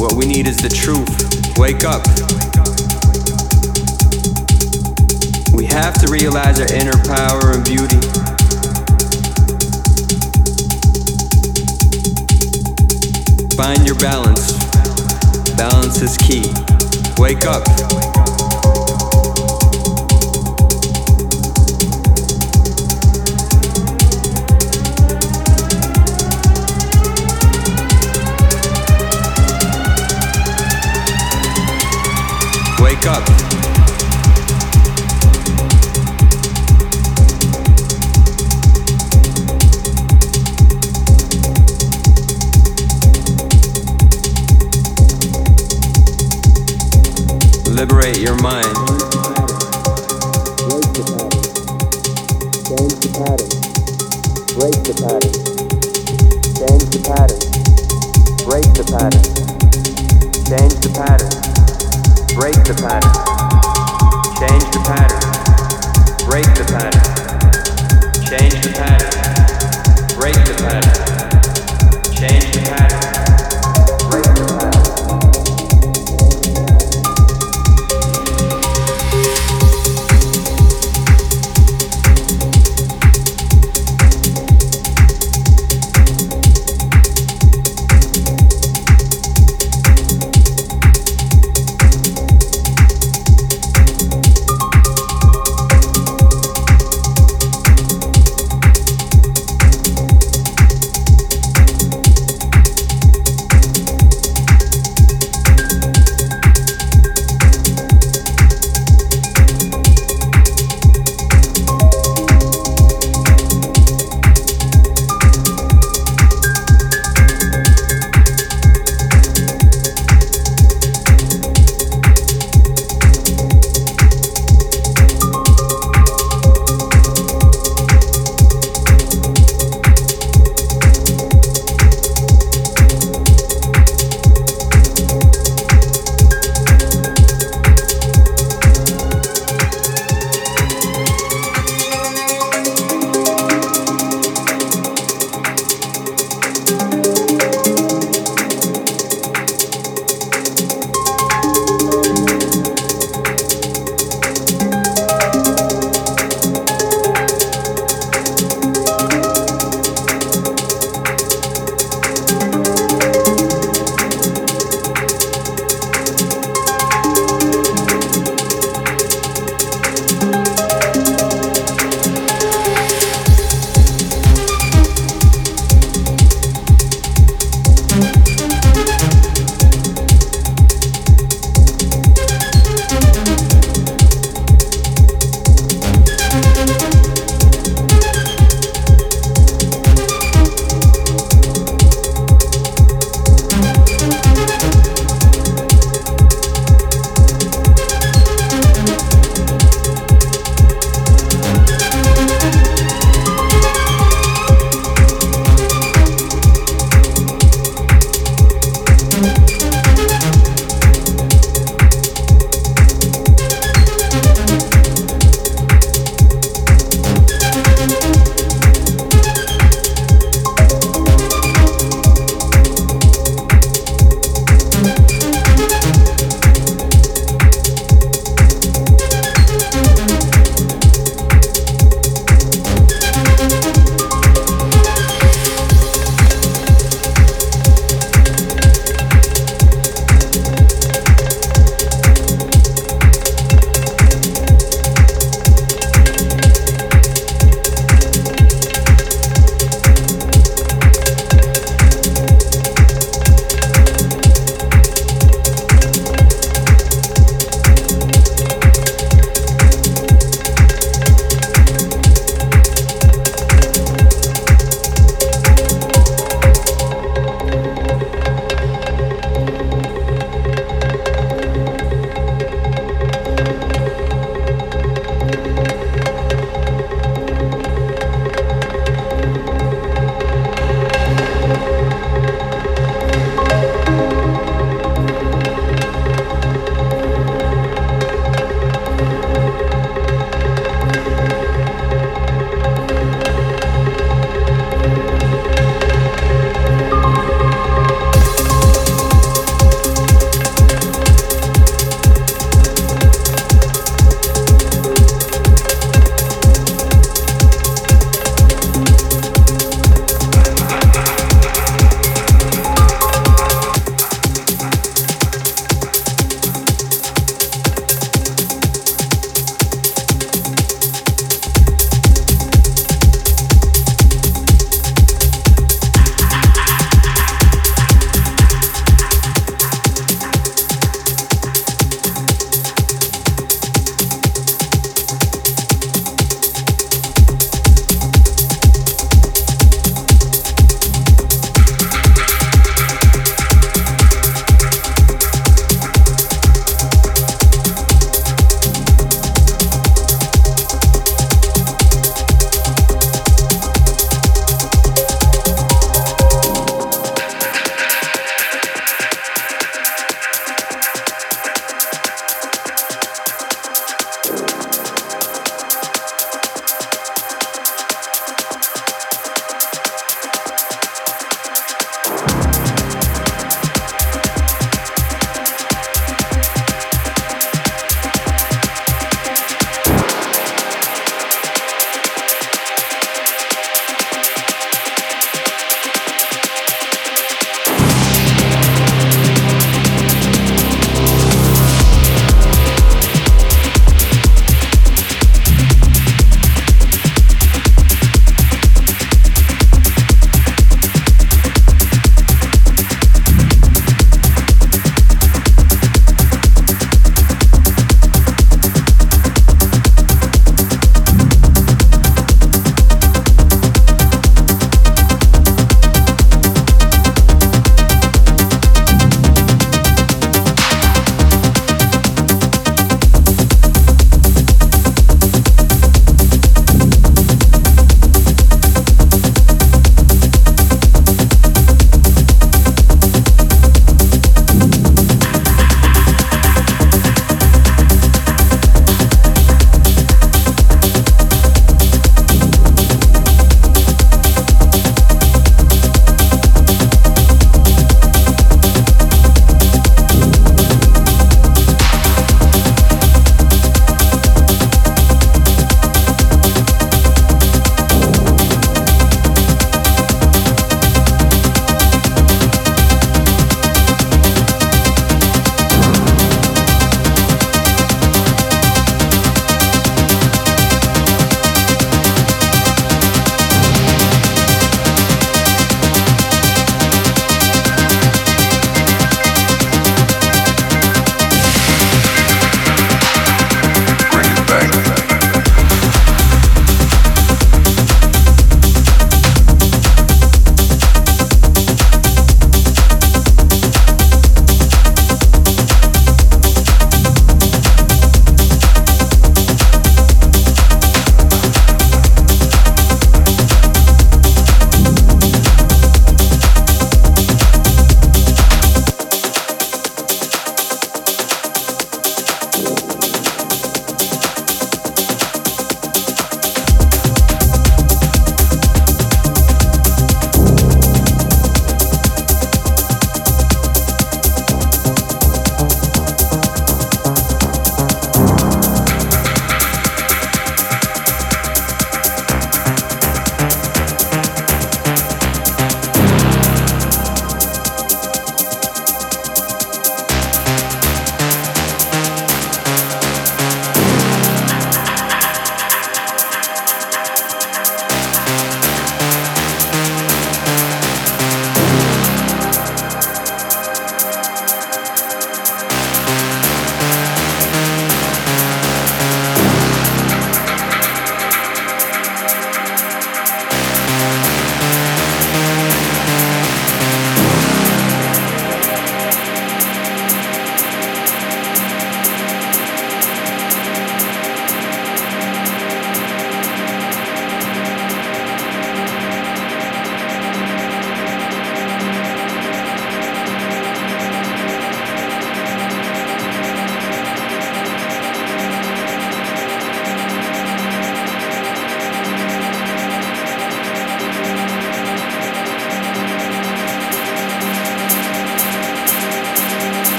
What we need is the truth. Wake up. We have to realize our inner power and beauty. Find your balance. Balance is key. Wake up. liberate your mind. Break the pattern. Change the pattern. Break the pattern. Change the pattern. Break the pattern. Change the pattern. Break the pattern. Change the pattern. Break the pattern. Change the pattern. Break the pattern.